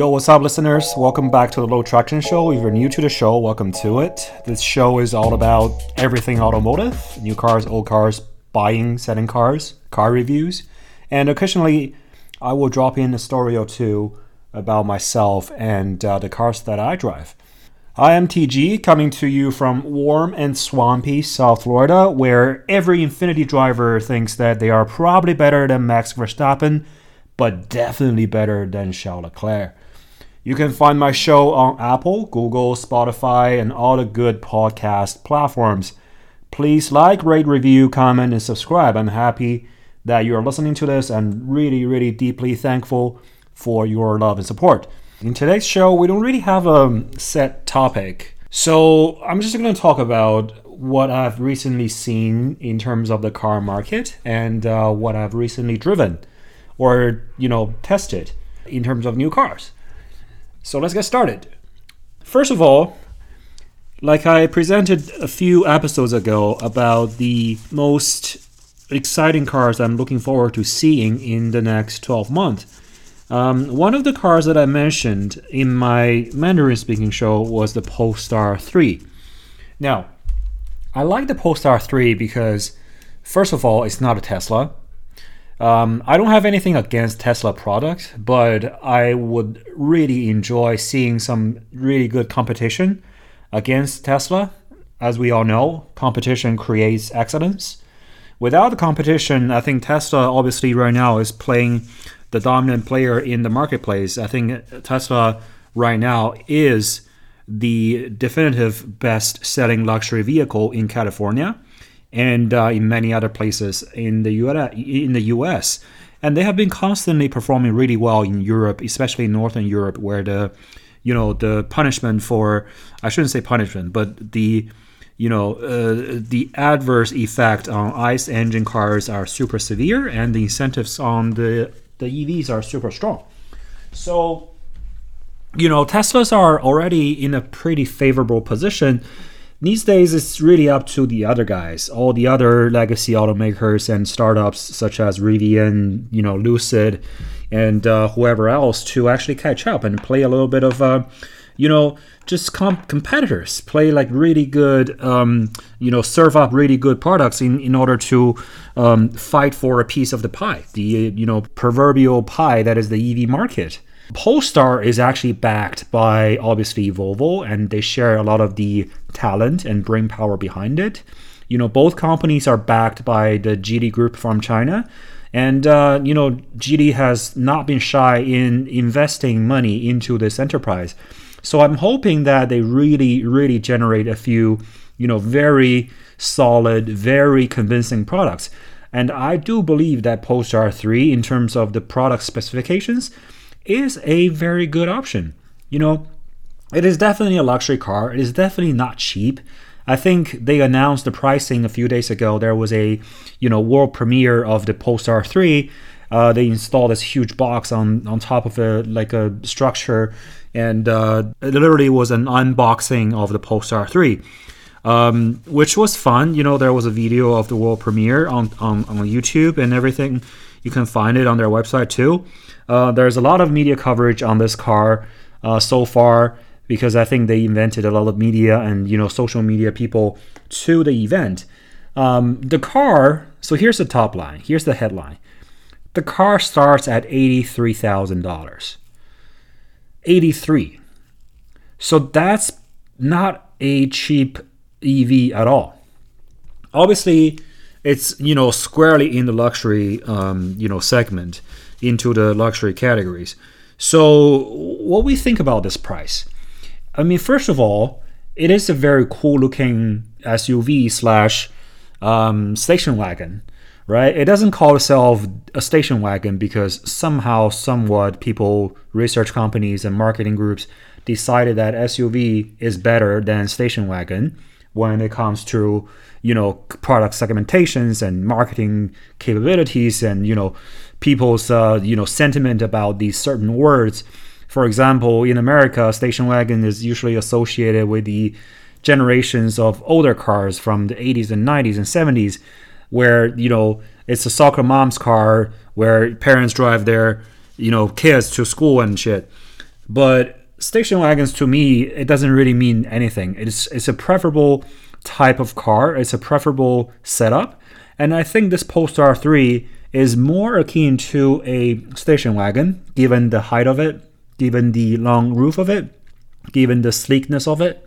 Yo, what's up, listeners? Welcome back to the Low Traction Show. If you're new to the show, welcome to it. This show is all about everything automotive new cars, old cars, buying, selling cars, car reviews, and occasionally I will drop in a story or two about myself and uh, the cars that I drive. I am TG, coming to you from warm and swampy South Florida, where every Infiniti driver thinks that they are probably better than Max Verstappen, but definitely better than Charles Leclerc. You can find my show on Apple, Google, Spotify, and all the good podcast platforms. Please like, rate, review, comment, and subscribe. I'm happy that you are listening to this and really, really deeply thankful for your love and support. In today's show, we don't really have a set topic. So I'm just going to talk about what I've recently seen in terms of the car market and uh, what I've recently driven or, you know, tested in terms of new cars. So let's get started. First of all, like I presented a few episodes ago about the most exciting cars I'm looking forward to seeing in the next 12 months. Um, one of the cars that I mentioned in my Mandarin speaking show was the Polestar 3. Now, I like the Polestar 3 because, first of all, it's not a Tesla. Um, I don't have anything against Tesla products, but I would really enjoy seeing some really good competition against Tesla. As we all know, competition creates excellence. Without the competition, I think Tesla obviously right now is playing the dominant player in the marketplace. I think Tesla right now is the definitive best selling luxury vehicle in California and uh, in many other places in the US, in the US. And they have been constantly performing really well in Europe, especially in Northern Europe, where the you know the punishment for I shouldn't say punishment, but the you know, uh, the adverse effect on ICE engine cars are super severe, and the incentives on the the EVs are super strong. So, you know, Teslas are already in a pretty favorable position. These days, it's really up to the other guys, all the other legacy automakers and startups such as Rivian, you know, Lucid, and uh, whoever else to actually catch up and play a little bit of, uh, you know, just comp- competitors play like really good, um, you know, serve up really good products in, in order to um, fight for a piece of the pie, the, you know, proverbial pie that is the EV market. Polestar is actually backed by obviously Volvo, and they share a lot of the talent and brain power behind it. You know, both companies are backed by the Geely Group from China. And, uh, you know, Geely has not been shy in investing money into this enterprise. So I'm hoping that they really, really generate a few, you know, very solid, very convincing products. And I do believe that Polestar 3, in terms of the product specifications, is a very good option. You know, it is definitely a luxury car. It is definitely not cheap. I think they announced the pricing a few days ago. There was a, you know, world premiere of the Polestar 3. Uh, they installed this huge box on on top of a like a structure and uh, it literally was an unboxing of the Polestar 3. Um, which was fun. You know, there was a video of the world premiere on, on, on YouTube and everything. You can find it on their website too. Uh, there's a lot of media coverage on this car uh, so far because I think they invented a lot of media and you know social media people to the event. Um, the car. So here's the top line. Here's the headline. The car starts at eighty-three thousand dollars. 83. So that's not a cheap EV at all. Obviously, it's you know squarely in the luxury um, you know segment into the luxury categories. So what we think about this price? I mean, first of all, it is a very cool looking SUV slash um, station wagon right? It doesn't call itself a station wagon because somehow, somewhat, people, research companies, and marketing groups decided that SUV is better than station wagon when it comes to you know product segmentations and marketing capabilities and you know people's uh, you know sentiment about these certain words. For example, in America, station wagon is usually associated with the generations of older cars from the 80s and 90s and 70s where you know it's a soccer mom's car where parents drive their you know kids to school and shit. But station wagons to me, it doesn't really mean anything. It's it's a preferable type of car. It's a preferable setup, and I think this Polestar 3 is more akin to a station wagon, given the height of it, given the long roof of it, given the sleekness of it,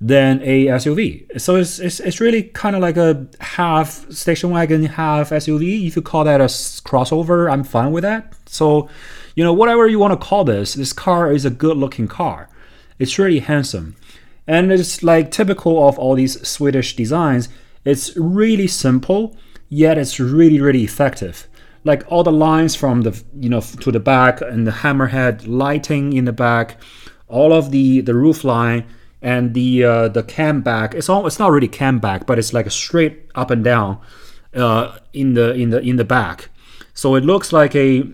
than a SUV. So it's, it's, it's really kind of like a half station wagon, half SUV. If you call that a crossover, I'm fine with that. So, you know, whatever you want to call this, this car is a good looking car. It's really handsome. And it's like typical of all these Swedish designs, it's really simple, yet it's really, really effective like all the lines from the you know to the back and the hammerhead lighting in the back all of the the roof line and the uh, the Kammback it's all it's not really Kammback but it's like a straight up and down uh, in the in the in the back so it looks like a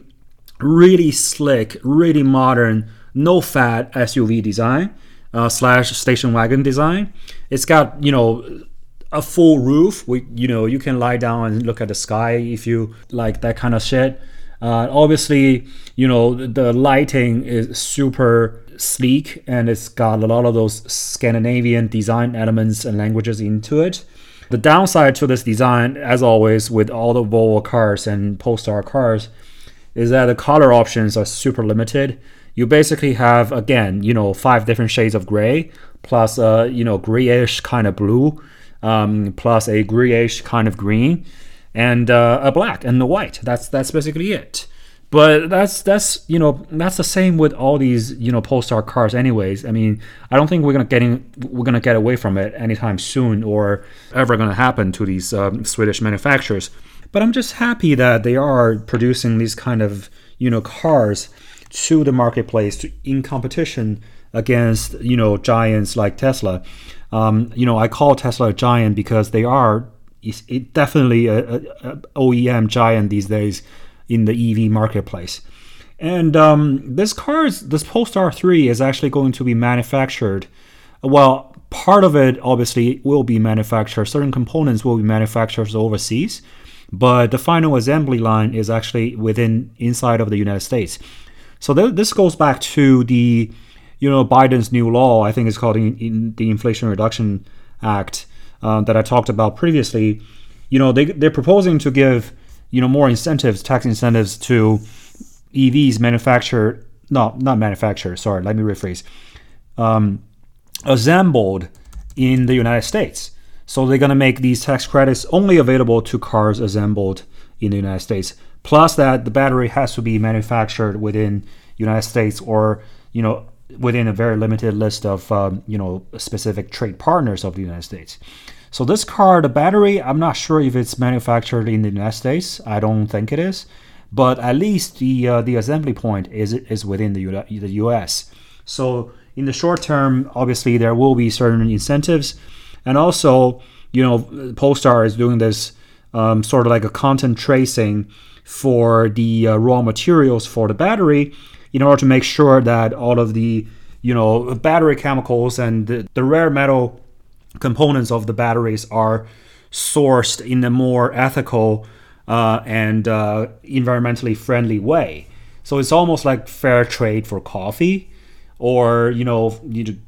really slick really modern no fat suv design uh, slash station wagon design it's got you know a full roof we you know you can lie down and look at the sky if you like that kind of shit uh, obviously you know the lighting is super sleek and it's got a lot of those Scandinavian design elements and languages into it. The downside to this design, as always with all the Volvo cars and Polestar cars, is that the color options are super limited. You basically have again, you know, five different shades of gray, plus a uh, you know grayish kind of blue, um, plus a grayish kind of green, and uh, a black and the white. That's that's basically it. But that's that's you know that's the same with all these you know Polestar cars. Anyways, I mean I don't think we're gonna getting we're gonna get away from it anytime soon or ever gonna happen to these um, Swedish manufacturers. But I'm just happy that they are producing these kind of you know cars to the marketplace to, in competition against you know giants like Tesla. Um, you know I call Tesla a giant because they are it definitely a, a, a OEM giant these days in the EV marketplace. And um, this car, is, this Polestar 3, is actually going to be manufactured. Well, part of it obviously will be manufactured. Certain components will be manufactured overseas, but the final assembly line is actually within inside of the United States. So th- this goes back to the, you know, Biden's new law. I think it's called in, in the Inflation Reduction Act uh, that I talked about previously. You know, they they're proposing to give you know more incentives, tax incentives to EVs manufactured, no, not manufactured. Sorry, let me rephrase. Um, assembled in the United States. So they're going to make these tax credits only available to cars assembled in the United States. Plus that the battery has to be manufactured within United States or you know within a very limited list of um, you know specific trade partners of the United States. So this car, the battery, I'm not sure if it's manufactured in the United States. I don't think it is, but at least the uh, the assembly point is is within the U- the US. So in the short term, obviously there will be certain incentives, and also you know Polestar is doing this um, sort of like a content tracing for the uh, raw materials for the battery in order to make sure that all of the you know battery chemicals and the, the rare metal components of the batteries are sourced in a more ethical uh, and uh, environmentally friendly way. So it's almost like fair trade for coffee, or you know, you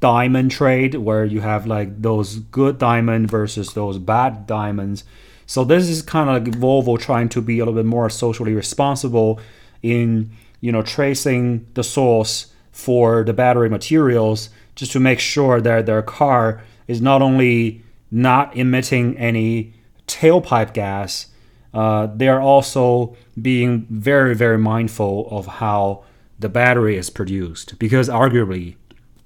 diamond trade where you have like those good diamond versus those bad diamonds. So this is kind of like Volvo trying to be a little bit more socially responsible in you know tracing the source for the battery materials just to make sure that their car is not only not emitting any tailpipe gas, uh, they are also being very, very mindful of how the battery is produced. Because arguably,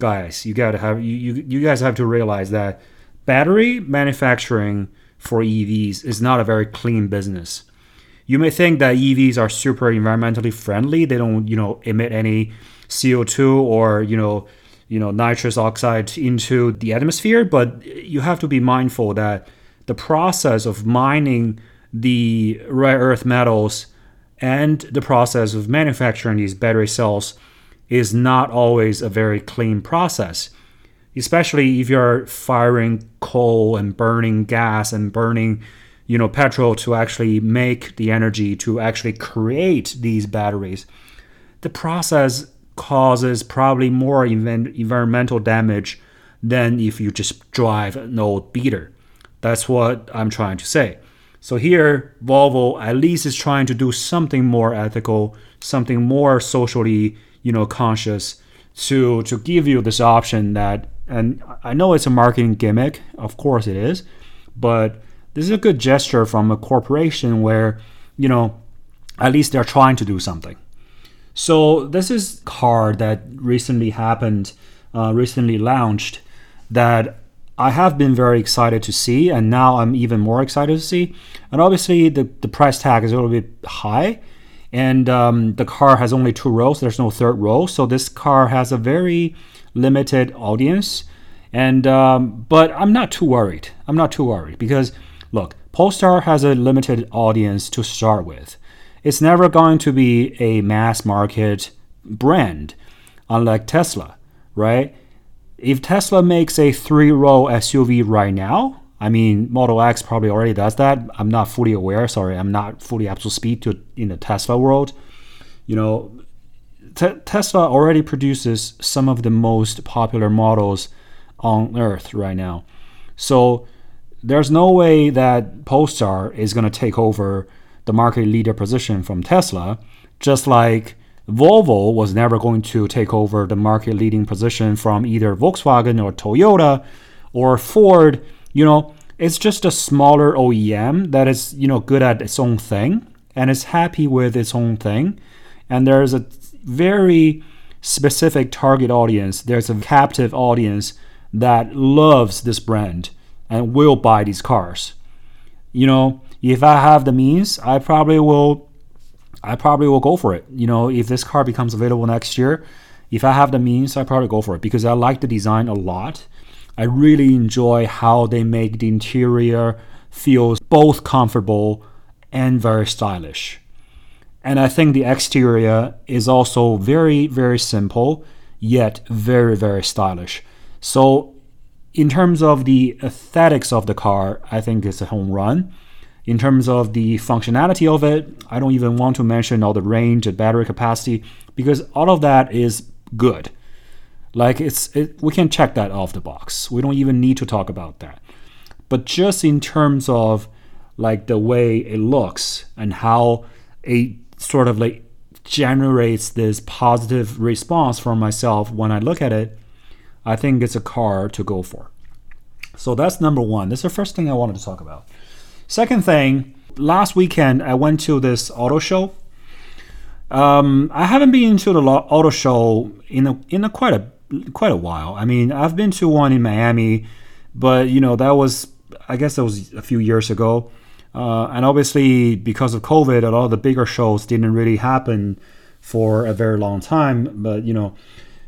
guys, you gotta have you, you, you guys have to realize that battery manufacturing for EVs is not a very clean business. You may think that EVs are super environmentally friendly; they don't, you know, emit any CO2 or you know you know nitrous oxide into the atmosphere but you have to be mindful that the process of mining the rare earth metals and the process of manufacturing these battery cells is not always a very clean process especially if you're firing coal and burning gas and burning you know petrol to actually make the energy to actually create these batteries the process causes probably more environmental damage than if you just drive an old beater. That's what I'm trying to say. So here, Volvo at least is trying to do something more ethical, something more socially, you know, conscious to to give you this option that and I know it's a marketing gimmick, of course it is, but this is a good gesture from a corporation where, you know, at least they're trying to do something. So this is car that recently happened, uh, recently launched, that I have been very excited to see, and now I'm even more excited to see. And obviously, the, the price tag is a little bit high, and um, the car has only two rows. There's no third row, so this car has a very limited audience. And um, but I'm not too worried. I'm not too worried because look, Polestar has a limited audience to start with. It's never going to be a mass market brand, unlike Tesla, right? if Tesla makes a three row SUV right now, I mean, Model X probably already does that. I'm not fully aware. Sorry, I'm not fully up to speed to in the Tesla world. You know, Te- Tesla already produces some of the most popular models on Earth right now. So there's no way that Polestar is going to take over the market leader position from Tesla, just like Volvo was never going to take over the market leading position from either Volkswagen or Toyota or Ford. You know, it's just a smaller OEM that is, you know, good at its own thing and is happy with its own thing. And there's a very specific target audience. There's a captive audience that loves this brand and will buy these cars. You know, if I have the means, I probably will I probably will go for it. You know, if this car becomes available next year, if I have the means, I probably go for it because I like the design a lot. I really enjoy how they make the interior feel both comfortable and very stylish. And I think the exterior is also very, very simple, yet very, very stylish. So, in terms of the aesthetics of the car, I think it's a home run. In terms of the functionality of it, I don't even want to mention all the range and battery capacity because all of that is good. Like it's it, we can check that off the box. We don't even need to talk about that. But just in terms of like the way it looks and how it sort of like generates this positive response for myself when I look at it, I think it's a car to go for. So that's number one. That's the first thing I wanted to talk about. Second thing, last weekend I went to this auto show. Um, I haven't been to the auto show in a, in a quite a quite a while. I mean, I've been to one in Miami, but you know that was I guess that was a few years ago. Uh, and obviously, because of COVID, a lot of the bigger shows didn't really happen for a very long time. But you know,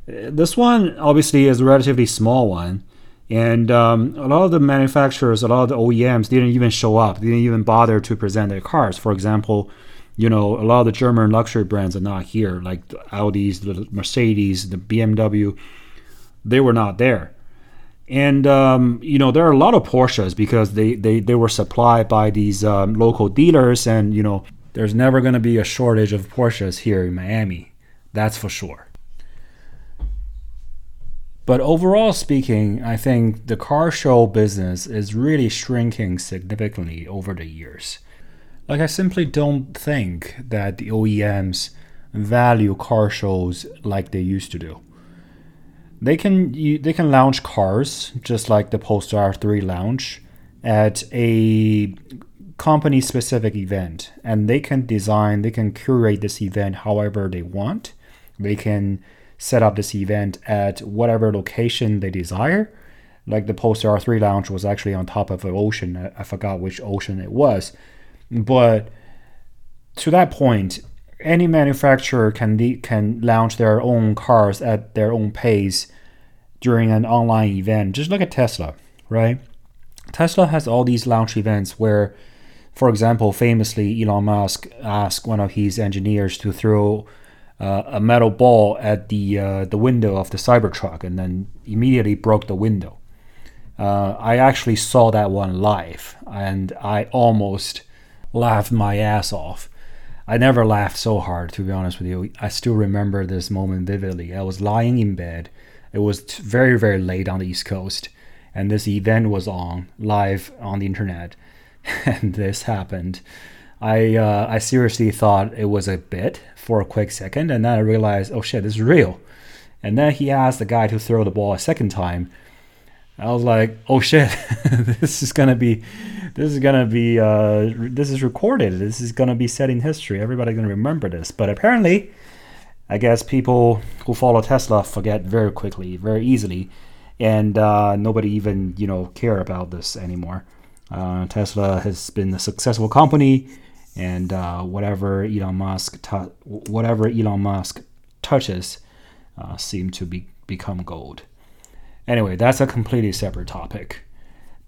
this one obviously is a relatively small one. And um, a lot of the manufacturers, a lot of the OEMs didn't even show up. They didn't even bother to present their cars. For example, you know, a lot of the German luxury brands are not here, like the Audis, the Mercedes, the BMW. They were not there. And um, you know, there are a lot of Porsches because they they, they were supplied by these um, local dealers, and you know, there's never going to be a shortage of Porsches here in Miami. That's for sure. But overall speaking, I think the car show business is really shrinking significantly over the years. Like, I simply don't think that the OEMs value car shows like they used to do. They can they can launch cars just like the Polestar 3 launch at a company specific event and they can design they can curate this event however they want. They can set up this event at whatever location they desire. Like the Polestar 3 launch was actually on top of an ocean. I forgot which ocean it was. But to that point, any manufacturer can can launch their own cars at their own pace during an online event. Just look at Tesla, right? Tesla has all these launch events where, for example, famously Elon Musk asked one of his engineers to throw uh, a metal ball at the uh, the window of the Cybertruck and then immediately broke the window. Uh, I actually saw that one live and I almost laughed my ass off. I never laughed so hard, to be honest with you. I still remember this moment vividly. I was lying in bed. It was very, very late on the East Coast, and this event was on live on the internet, and this happened. I uh, I seriously thought it was a bit for a quick second, and then I realized, oh shit, this is real. And then he asked the guy to throw the ball a second time. I was like, oh shit, this is gonna be this is gonna be uh, this is recorded. This is gonna be set in history. Everybody's gonna remember this. But apparently, I guess people who follow Tesla forget very quickly, very easily, and uh, nobody even you know care about this anymore. Uh, Tesla has been a successful company, and uh, whatever Elon Musk whatever Elon Musk touches uh, seem to be become gold. Anyway, that's a completely separate topic.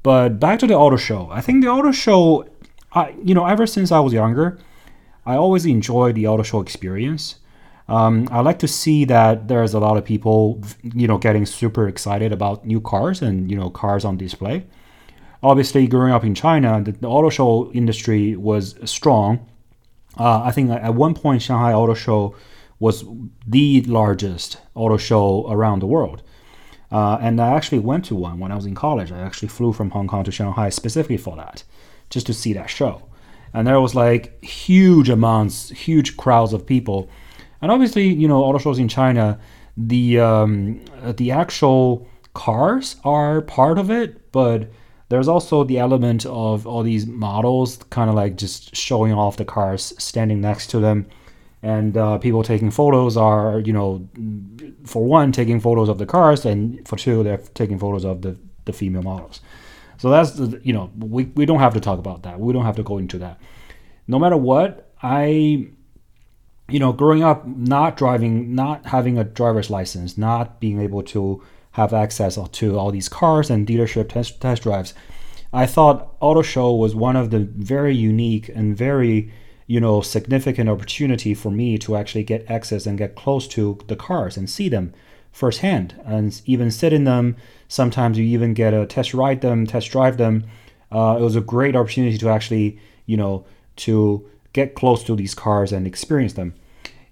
But back to the auto show. I think the auto show, I you know, ever since I was younger, I always enjoyed the auto show experience. Um, I like to see that there's a lot of people, you know, getting super excited about new cars and you know cars on display. Obviously, growing up in China, the, the auto show industry was strong. Uh, I think at one point, Shanghai Auto Show was the largest auto show around the world. Uh, and I actually went to one when I was in college. I actually flew from Hong Kong to Shanghai specifically for that, just to see that show. And there was like huge amounts, huge crowds of people. And obviously, you know, auto shows in China, the um, the actual cars are part of it, but there's also the element of all these models, kind of like just showing off the cars, standing next to them and uh, people taking photos are you know for one taking photos of the cars and for two they're taking photos of the, the female models. So that's the, you know we, we don't have to talk about that. We don't have to go into that. No matter what i you know growing up not driving not having a driver's license not being able to have access to all these cars and dealership test, test drives i thought auto show was one of the very unique and very you know significant opportunity for me to actually get access and get close to the cars and see them firsthand and even sit in them. Sometimes you even get a test ride them test drive them. Uh, it was a great opportunity to actually you know to get close to these cars and experience them.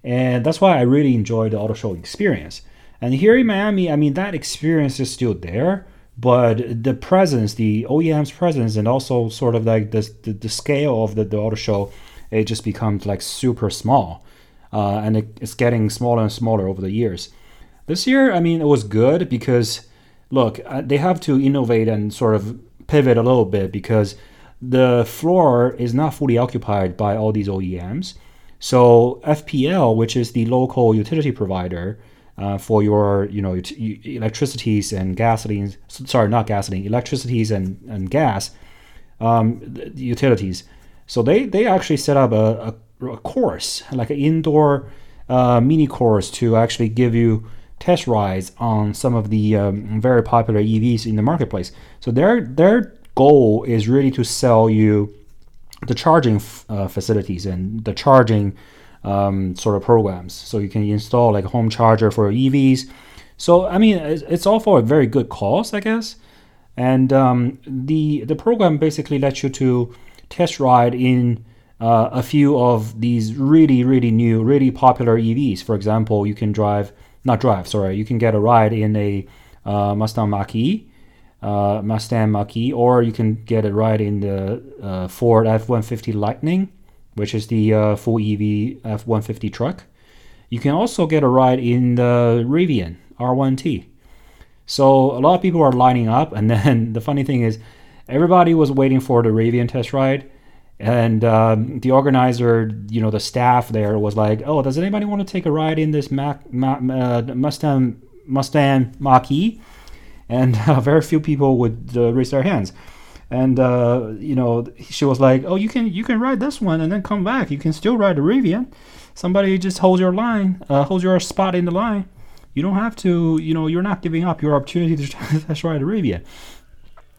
And that's why i really enjoyed the auto show experience. And here in miami i mean that experience is still there but the presence the oem's presence and also sort of like the, the, the scale of the, the auto show it just becomes like super small. Uh, and it, it's getting smaller and smaller over the years. This year, I mean, it was good because, look, uh, they have to innovate and sort of pivot a little bit because the floor is not fully occupied by all these OEMs. So FPL, which is the local utility provider uh, for your, you know, electricities and gasolines, sorry, not gasoline, electricities and, and gas um, utilities, so they, they actually set up a, a, a course, like an indoor uh, mini course to actually give you test rides on some of the um, very popular EVs in the marketplace. So their their goal is really to sell you the charging f- uh, facilities and the charging um, sort of programs. So you can install like a home charger for EVs. So I mean, it's, all for a very good cause, I guess. And um, the the program basically lets you to test ride in uh, a few of these really, really new, really popular EVs. For example, you can drive, not drive, sorry, you can get a ride in a uh, Mustang Mach-E, uh, Mustang Mach-E, or you can get a ride in the uh, Ford F-150 Lightning, which is the uh, full EV F-150 truck. You can also get a ride in the Rivian R1T. So a lot of people are lining up, and then the funny thing is, everybody was waiting for the Rivian test ride. And um, the organizer, you know, the staff there was like, "Oh, does anybody want to take a ride in this Mac, Ma, uh, Mustang Mustang Mach-E?" And uh, very few people would uh, raise their hands. And uh, you know, she was like, "Oh, you can you can ride this one and then come back. You can still ride the Rivian. Somebody just holds your line, uh, holds your spot in the line. You don't have to. You know, you're not giving up your opportunity to test ride the Rivian."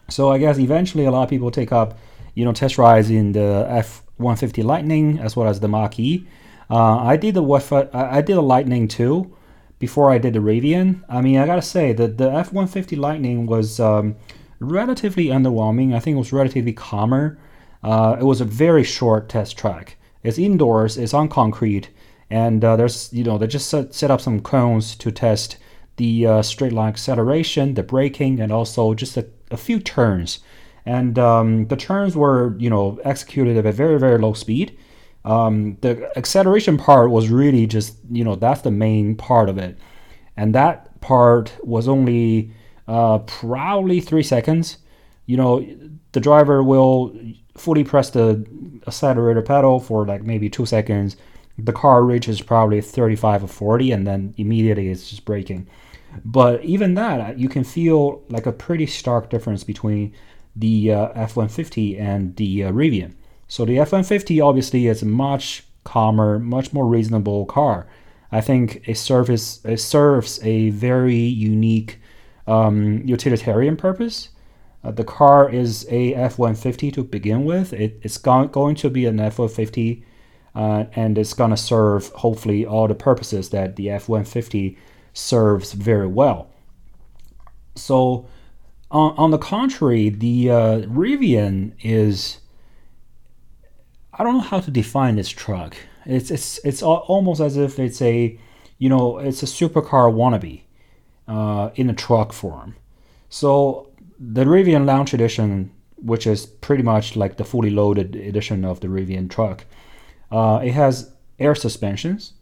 So I guess eventually a lot of people take up, you know, test rides in the F-150 Lightning as well as the Mach-E. Uh, I did the I did the Lightning too before I did the Rivian. I mean, I gotta say that the F-150 Lightning was um, relatively underwhelming. I think it was relatively calmer. Uh, it was a very short test track. It's indoors. It's on concrete, and uh, there's you know they just set, set up some cones to test the uh, straight line acceleration, the braking, and also just a, a few turns. And um, the turns were you know executed at a very very low speed. Um, the acceleration part was really just you know that's the main part of it, and that part was only uh, probably three seconds. You know, the driver will fully press the accelerator pedal for like maybe two seconds. The car reaches probably 35 or 40, and then immediately it's just braking. But even that, you can feel like a pretty stark difference between the uh, F-150 and the uh, Rivian. So the F-150 obviously is a much calmer, much more reasonable car. I think it serves it serves a very unique um, utilitarian purpose. Uh, the car is a F-150 to begin with. It, it's go- going to be an F-150, uh, and it's going to serve hopefully all the purposes that the F-150 serves very well. So, on, on the contrary, the uh, Rivian is I don't know how to define this truck. It's it's it's almost as if it's a you know it's a supercar wannabe uh, in a truck form. So the Rivian Launch Edition, which is pretty much like the fully loaded edition of the Rivian truck, uh, it has air suspensions.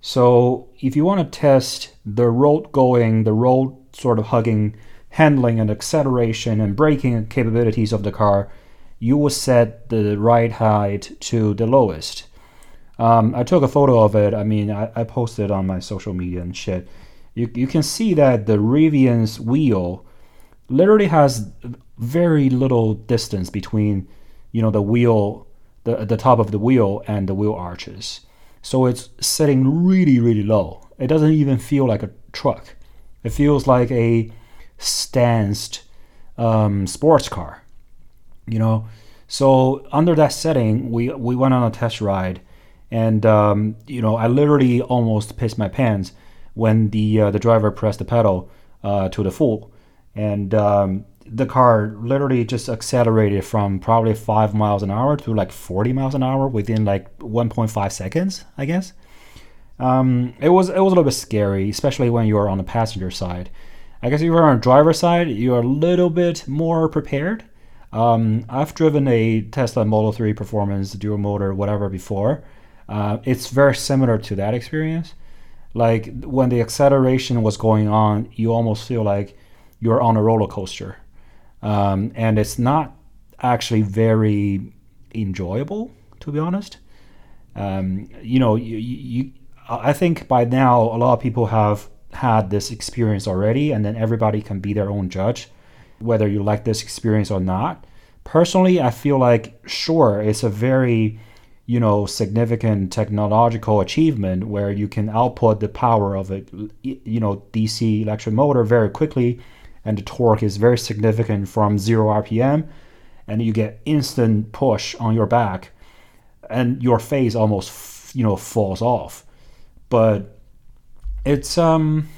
So if you want to test the road going, the road sort of hugging, handling and acceleration and braking capabilities of the car, you will set the ride height to the lowest. Um, I took a photo of it. I mean, I, I posted on my social media and shit. You, you can see that the Rivian's wheel literally has very little distance between you know the wheel the, the top of the wheel and the wheel arches so it's sitting really really low. It doesn't even feel like a truck. It feels like a stanced um, sports car you know? So under that setting we we went on a test ride and um, you know i literally almost pissed my pants when the uh, the driver pressed the pedal uh, to the full. And um, the car literally just accelerated from probably five miles an hour to like 40 miles an hour within like 1.5 seconds, I guess. Um, it was it was a little bit scary, especially when you are on the passenger side. I guess if you're on the driver's side, you're a little bit more prepared. Um, I've driven a Tesla Model 3 Performance dual motor, whatever, before. Uh, it's very similar to that experience. Like when the acceleration was going on, you almost feel like you're on a roller coaster. Um, and it's not actually very enjoyable, to be honest. Um, you know, you, you, I think by now a lot of people have had this experience already, and then everybody can be their own judge, whether you like this experience or not. Personally, I feel like sure, it's a very you know significant technological achievement where you can output the power of a you know DC electric motor very quickly and the torque is very significant from 0 RPM and you get instant push on your back and your face almost you know falls off. But it's um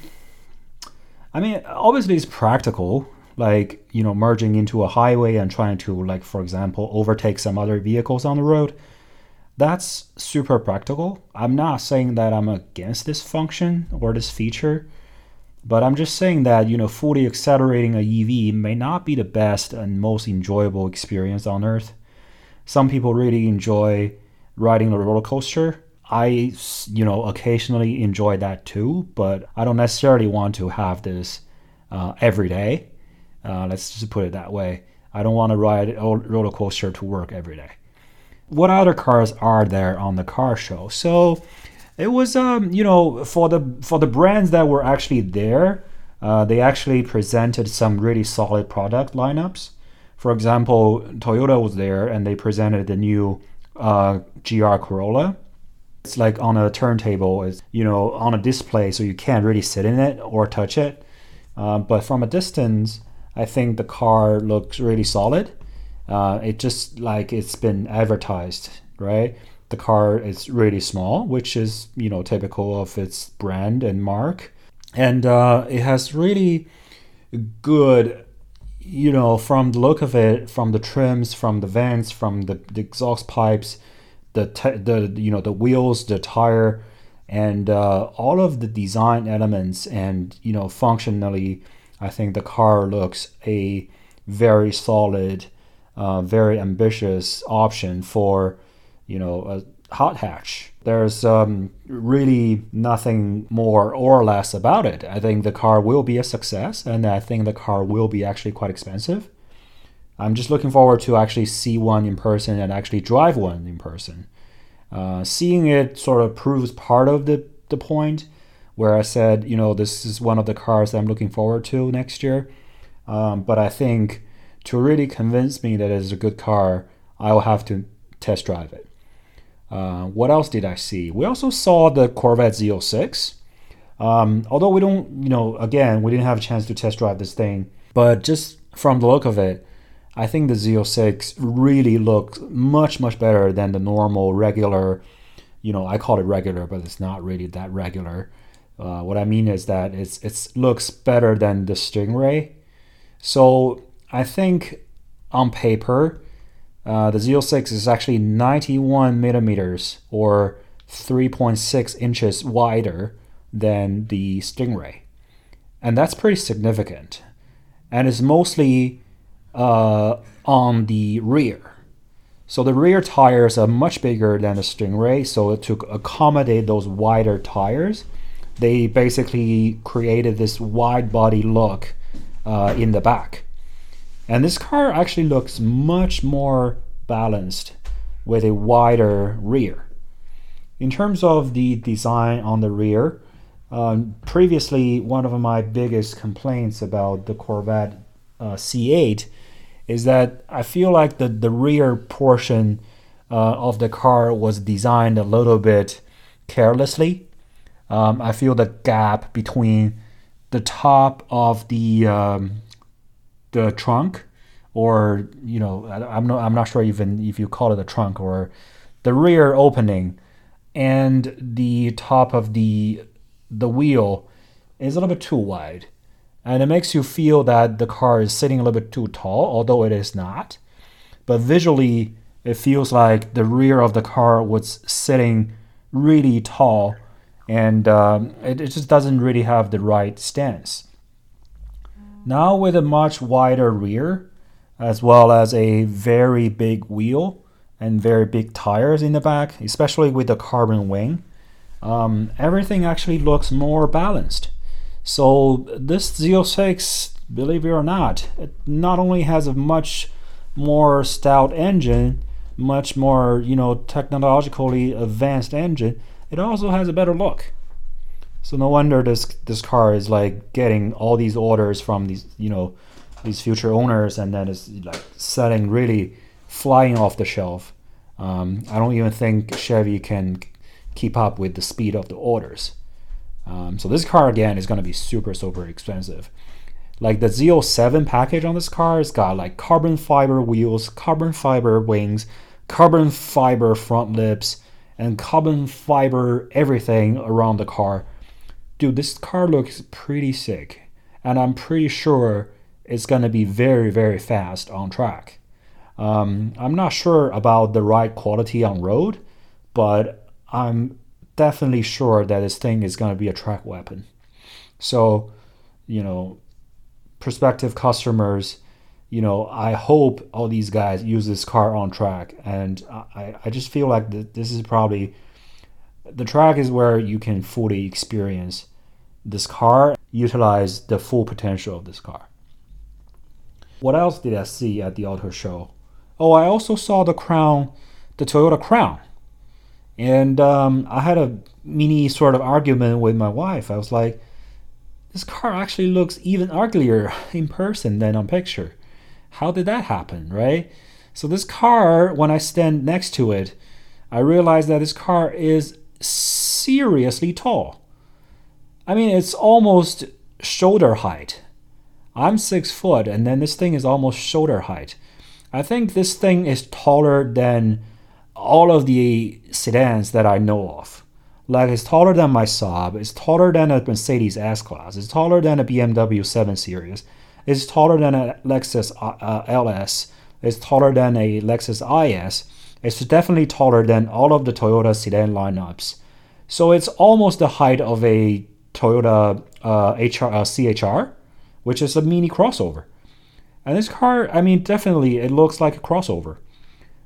I mean obviously it's practical like you know merging into a highway and trying to like for example overtake some other vehicles on the road. That's super practical. I'm not saying that i'm against this function or this feature but I'm just saying that, you know, fully accelerating a EV may not be the best and most enjoyable experience on earth. Some people really enjoy riding a roller coaster. I, you know, occasionally enjoy that too, but I don't necessarily want to have this uh, every day. Uh, let's just put it that way. I don't want to ride a roller coaster to work every day. What other cars are there on the car show? So, it was um, you know for the for the brands that were actually there uh, they actually presented some really solid product lineups. For example toyota was there and they presented the new uh, gr corolla. It's like on a turntable it's you know on a display so you can't really sit in it or touch it. Uh, but from a distance i think the car looks really solid. Uh, it just like it's been advertised right the car is really small, which is you know typical of its brand and mark, and uh, it has really good, you know, from the look of it, from the trims, from the vents, from the, the exhaust pipes, the te- the you know the wheels, the tire, and uh, all of the design elements, and you know functionally, I think the car looks a very solid, uh, very ambitious option for you know a hot hatch. There's um, really nothing more or less about it. I think the car will be a success, and I think the car will be actually quite expensive. I'm just looking forward to actually see one in person and actually drive one in person. Uh, seeing it sort of proves part of the, the point where I said, you know, this is one of the cars that I'm looking forward to next year. Um, but I think to really convince me that it's a good car, I will have to test drive it. Uh, what else did I see? We also saw the Corvette Z06. Um, although we don't, you know, again, we didn't have a chance to test drive this thing, but just from the look of it, I think the Z06 really looks much, much better than the normal, regular, you know, I call it regular, but it's not really that regular. Uh, what I mean is that it's it looks better than the Stingray. So I think on paper, uh, the Z06 is actually 91 millimeters or 3.6 inches wider than the Stingray. And that's pretty significant. And it's mostly uh, on the rear. So the rear tires are much bigger than the Stingray. So to accommodate those wider tires, they basically created this wide body look uh, in the back. And this car actually looks much more balanced with a wider rear. In terms of the design on the rear, um, previously one of my biggest complaints about the Corvette uh, C8 is that I feel like the, the rear portion uh, of the car was designed a little bit carelessly. Um, I feel the gap between the top of the um, the trunk, or you know, I, am not I'm not sure even if you call it a trunk or the rear opening, and the top of the the wheel is a little bit too wide and it makes you feel that the car is sitting a little bit too tall, although it is not. But visually, it feels like the rear of the car was sitting really tall, and um, it, it just doesn't really have the right stance. Now, with a much wider rear, as well as a very big wheel and very big tires in the back, especially with the carbon wing, um, everything actually looks more balanced. So this Z06, believe it or not, it not only has a much more stout engine, much more you know technologically advanced engine, it also has a better look. So no wonder this this car is like getting all these orders from these you know these future owners, and then it's like selling really flying off the shelf. Um, I don't even think Chevy can keep up with the speed of the orders. Um, so this car again is going to be super super expensive. Like the Z07 package on this car has got like carbon fiber wheels, carbon fiber wings, carbon fiber front lips, and carbon fiber everything around the car. Dude, this car looks pretty sick, and I'm pretty sure it's gonna be very very fast on track. Um, I'm not sure about the ride quality on road, but I'm definitely sure that this thing is to be a track weapon. So, you know, prospective customers, you know, I hope all these guys use this car on track. And I, I just feel like this is probably the track is where you can fully experience this car, utilize the full potential of this car. What else did I see at the auto show? Oh, I also saw the Crown, the Toyota Crown. And um, I had a mini sort of argument with my wife. I was like, this car actually looks even uglier in person than on picture. How did that happen, right? So, this car, when I stand next to it, I realize that this car is seriously tall. I mean, it's almost shoulder height. I'm six foot, and then this thing is almost shoulder height. I think this thing is taller than all of the sedans that I know of. Like it's taller than my Saab, it's taller than a Mercedes S-Class, it's taller than a BMW 7 Series, it's taller than a Lexus uh, LS, it's taller than a Lexus IS, It's definitely taller than all of the Toyota sedan lineups. So it's almost the height of a Toyota uh, HR, uh, CHR, which is a mini crossover. And this car, I mean, definitely it looks like a crossover,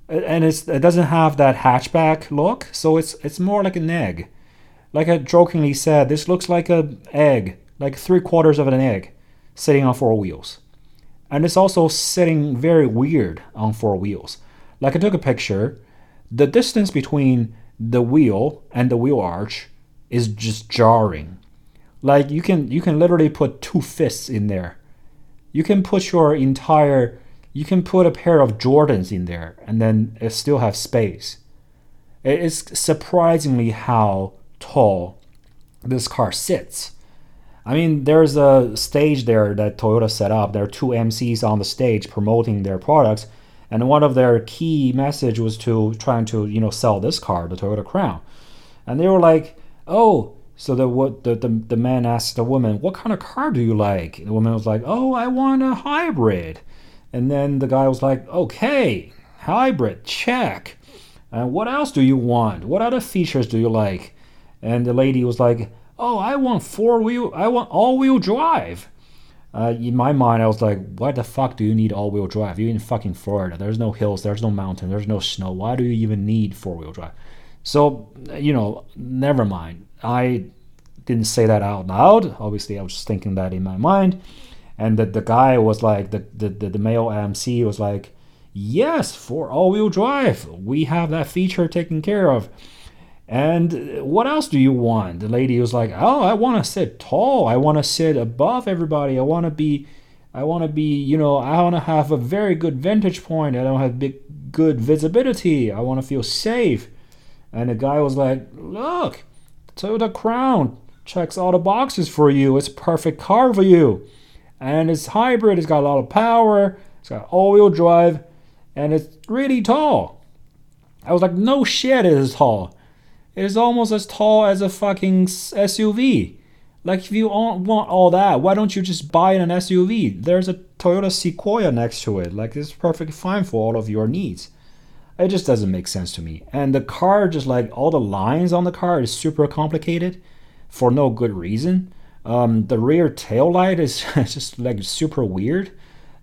and it's it doesn't have that hatchback look, so it's it's more like an egg. Like I jokingly said, this looks like an egg, like three quarters of an egg, sitting on four wheels, and it's also sitting very weird on four wheels. Like I took a picture, the distance between the wheel and the wheel arch is just jarring. Like you can you can literally put two fists in there you can put your entire you can put a pair of Jordans in there and then it still have space. It is surprisingly how tall this car sits. I mean, there's a stage there that Toyota set up. There are two MCs on the stage promoting their products, and one of their key message was to trying to you know sell this car, the Toyota Crown, and they were like, "Oh, so the what the, the the man asked the woman, "What kind of car do you like?" And the woman was like, "Oh, I want a hybrid." And then the guy was like, "Okay, hybrid, check. And what else do you want? What other features do you like?" And the lady was like, "Oh, I want four wheel. I want all wheel drive." Uh, in my mind, I was like, "Why the fuck do you need all wheel drive? You're in fucking Florida. There's no hills. There's no mountain. There's no snow. Why do you even need four wheel drive?" So, you know, never mind. I didn't say that out loud. Obviously, I was just thinking that in my mind. And that the guy was like, the, the, the, the male MC was like, yes, for all wheel drive, we have that feature taken care of. And what else do you want? The lady was like, oh, I want to sit tall. I want to sit above everybody. I want to be. I want to be, you know, I want to have a very good vantage point. I don't have big, good visibility. I want to feel safe. And the guy was like, Look, Toyota Crown checks all the boxes for you. It's a perfect car for you. And it's hybrid, it's got a lot of power, it's got all wheel drive, and it's really tall. I was like, No shit, it is tall. It is almost as tall as a fucking SUV. Like, if you want all that, why don't you just buy an SUV? There's a Toyota Sequoia next to it. Like, it's perfectly fine for all of your needs. It just doesn't make sense to me. And the car, just like all the lines on the car, is super complicated for no good reason. Um, the rear tail light is just like super weird.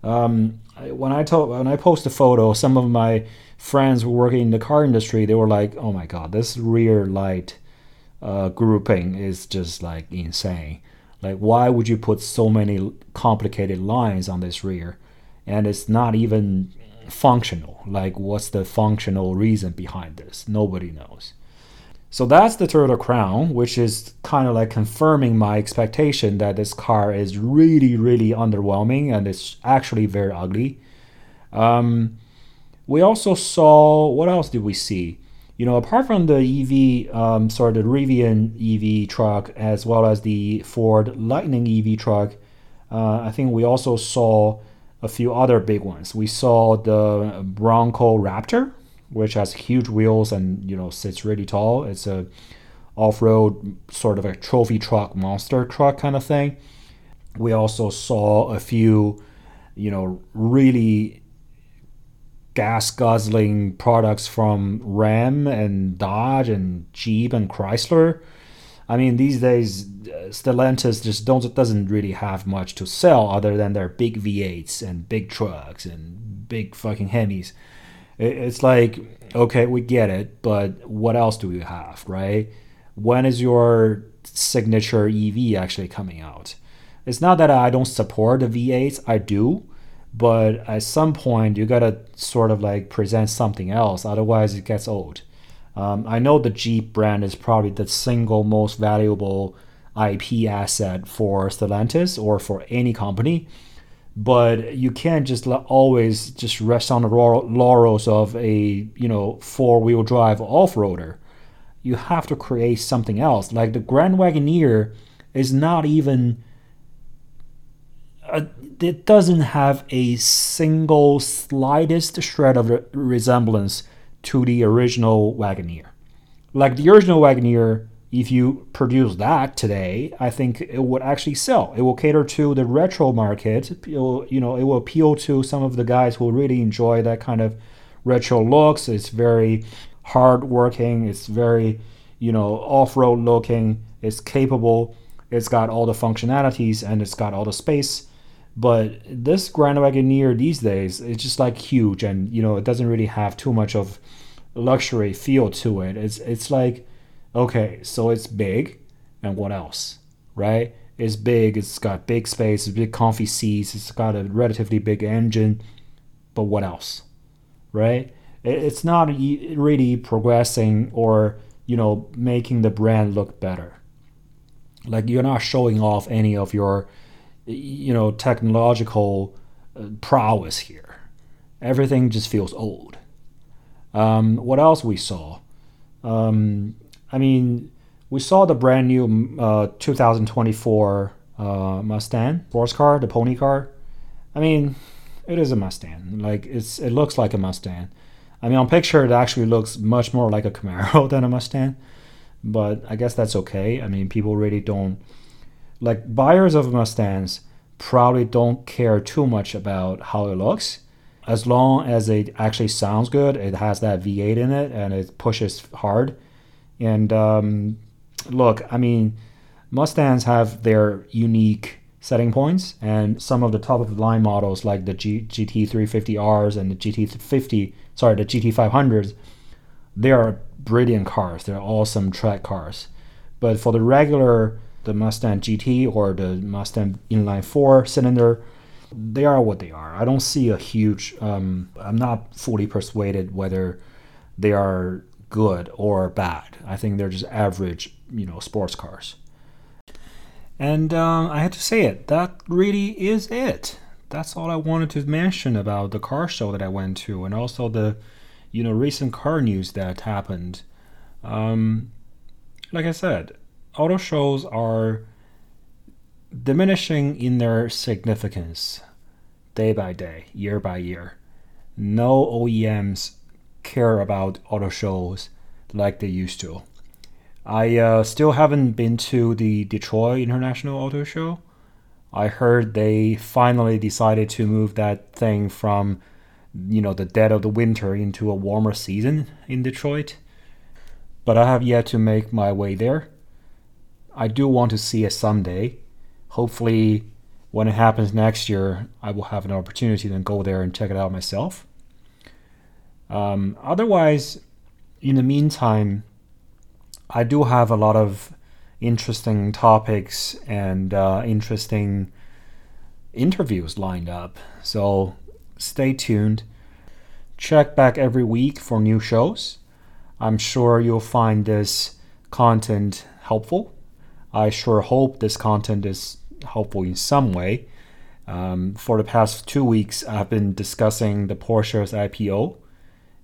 Um, when I told when I post a photo, some of my friends who working in the car industry, they were like, "Oh my god, this rear light uh, grouping is just like insane. Like, why would you put so many complicated lines on this rear, and it's not even functional. Like, what's the functional reason behind this? Nobody knows. So that's the Toyota Crown, which is kind of like confirming my expectation that this car is really, really underwhelming and it's actually very ugly. Um, we also saw what else did we see? You know, apart from the EV, um, sorry, the Rivian EV truck as well as the Ford Lightning EV truck, uh, I think we also saw a few other big ones. We saw the Bronco Raptor, which has huge wheels and you know sits really tall. It's a off-road sort of a trophy truck, monster truck kind of thing. We also saw a few, you know, really gas guzzling products from Ram and Dodge and Jeep and Chrysler. I mean, these days, uh, Stellantis just don't doesn't really have much to sell other than their big V8s and big trucks and big fucking Hemis. It's like, okay, we get it, but what else do we have, right? When is your signature EV actually coming out? It's not that I don't support the V8s, I do, but at some point you gotta sort of like present something else, otherwise it gets old. Um, I know the Jeep brand is probably the single most valuable IP asset for Stellantis or for any company, but you can't just always just rest on the laurels of a you know four wheel drive off roader. You have to create something else. Like the Grand Wagoneer is not even. A, it doesn't have a single slightest shred of resemblance to the original Wagoneer. Like the original Wagoneer, if you produce that today, I think it would actually sell. It will cater to the retro market. Will, you know, it will appeal to some of the guys who really enjoy that kind of retro looks. It's very hard working. It's very, you know, off road looking. It's capable. It's got all the functionalities and it's got all the space. But this Grand Wagoneer these days, it's just like huge, and you know, it doesn't really have too much of luxury feel to it. It's it's like, okay, so it's big, and what else, right? It's big. It's got big space. It's big, comfy seats. It's got a relatively big engine, but what else, right? It's not really progressing or you know making the brand look better. Like you're not showing off any of your you know technological uh, prowess here. Everything just feels old. Um, what else we saw? Um, I mean, we saw the brand new uh, 2024 uh, Mustang sports car, the pony car. I mean, it is a Mustang. Like it's it looks like a Mustang. I mean, on picture it actually looks much more like a Camaro than a Mustang, but I guess that's okay. I mean, people really don't like buyers of Mustangs probably don't care too much about how it looks. As long as it actually sounds good, it has that V8 in it and it pushes hard. And um, look, I mean, Mustangs have their unique setting points, and some of the top of the line models like the G- GT350Rs and the GT50, sorry, the GT500s, they are brilliant cars. They're awesome track cars. But for the regular the Mustang GT or the Mustang inline four cylinder, they are what they are. I don't see a huge. Um, I'm not fully persuaded whether they are good or bad. I think they're just average, you know, sports cars. And um, I had to say it. That really is it. That's all I wanted to mention about the car show that I went to, and also the, you know, recent car news that happened. Um, like I said, auto shows are diminishing in their significance day by day, year by year. No OEMs care about auto shows like they used to. I uh, still haven't been to the Detroit International Auto Show. I heard they finally decided to move that thing from, you know, the dead of the winter into a warmer season in Detroit. But I have yet to make my way there. I do want to see it someday. Hopefully, when it happens next year, I will have an opportunity to go there and check it out myself. Um, otherwise, in the meantime, I do have a lot of interesting topics and uh, interesting interviews lined up. So stay tuned. Check back every week for new shows. I'm sure you'll find this content helpful. I sure hope this content is helpful in some way. Um, for the past two weeks, I've been discussing the Porsche's IPO,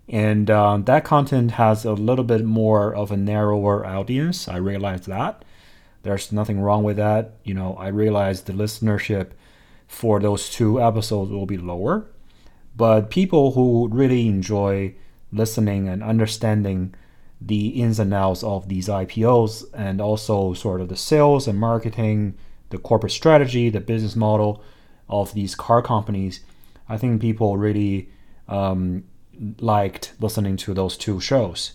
and uh, that content has a little bit more of a narrower audience. I realize that. There's nothing wrong with that. You know, I realize the listenership for those two episodes will be lower, but people who really enjoy listening and understanding the ins and outs of these IPOs and also sort of the sales and marketing, the corporate strategy, the business model of these car companies. I think people really um, liked listening to those two shows.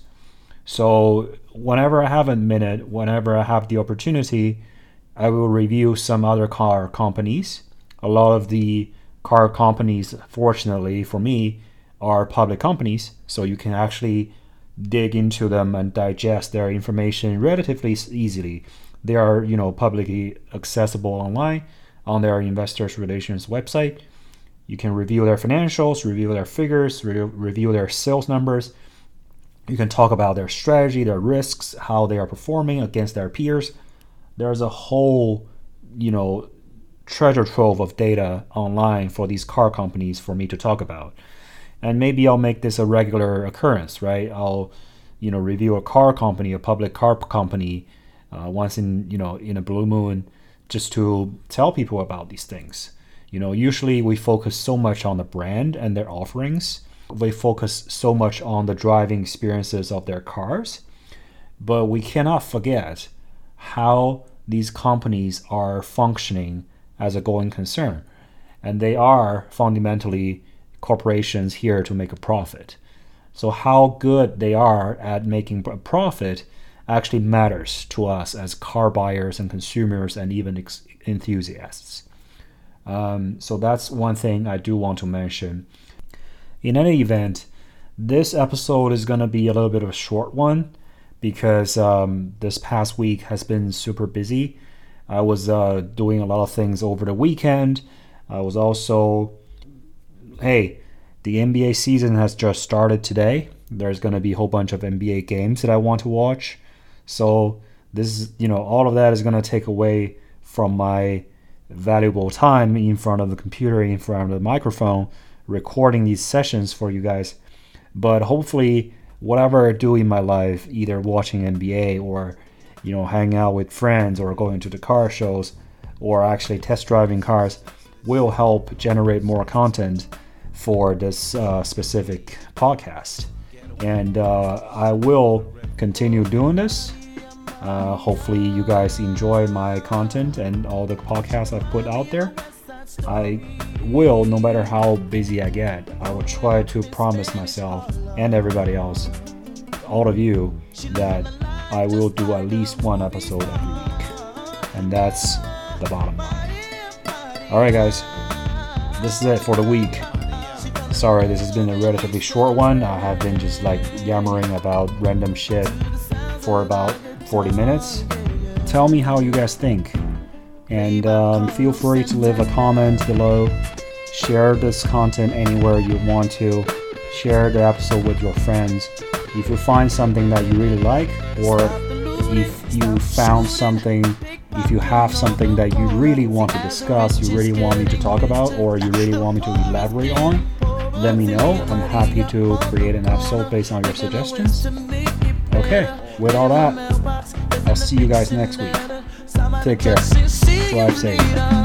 So, whenever I have a minute, whenever I have the opportunity, I will review some other car companies. A lot of the car companies, fortunately for me, are public companies, so you can actually dig into them and digest their information relatively easily. They are, you know, publicly accessible online on their investors relations website. You can review their financials, review their figures, re- review their sales numbers. You can talk about their strategy, their risks, how they are performing against their peers. There's a whole, you know, treasure trove of data online for these car companies for me to talk about and maybe I'll make this a regular occurrence, right? I'll, you know, review a car company, a public car company, uh, once in you know in a blue moon, just to tell people about these things. You know, usually we focus so much on the brand and their offerings. We focus so much on the driving experiences of their cars, but we cannot forget how these companies are functioning as a going concern. And they are fundamentally corporations here to make a profit. So, how good they are at making a profit actually matters to us as car buyers and consumers and even ex- enthusiasts. Um, so, that's one thing I do want to mention. In any event, this episode is going to be a little bit of a short one because um, this past week has been super busy. I was uh, doing a lot of things over the weekend. I was also, hey, the NBA season has just started today. There's going to be a whole bunch of NBA games that I want to watch. So, this is, you know, all of that is going to take away from my valuable time in front of the computer, in front of the microphone, recording these sessions for you guys. But hopefully, whatever I do in my life, either watching NBA or, you know, hanging out with friends or going to the car shows or actually test driving cars, will help generate more content for this uh, specific podcast. And uh, I will continue doing this. Uh, hopefully, you guys enjoy my content and all the podcasts I've put out there. I will, no matter how busy I get, I will try to promise myself and everybody else, all of you, that I will do at least one episode every week. And that's the bottom line. Alright, guys, this is it for the week. Sorry, this has been a relatively short one. I have been just like yammering about random shit for about 40 minutes. Tell me how you guys think. And um, feel free to leave a comment below. Share this content anywhere you want to. Share the episode with your friends. If you find something that you really like, or if you found something, if you have something that you really want to discuss, you really want me to talk about, or you really want me to elaborate on, let me know. I'm happy to create an episode based on your suggestions. Okay, with all that, I'll see you guys next week. Take care. Drive safe.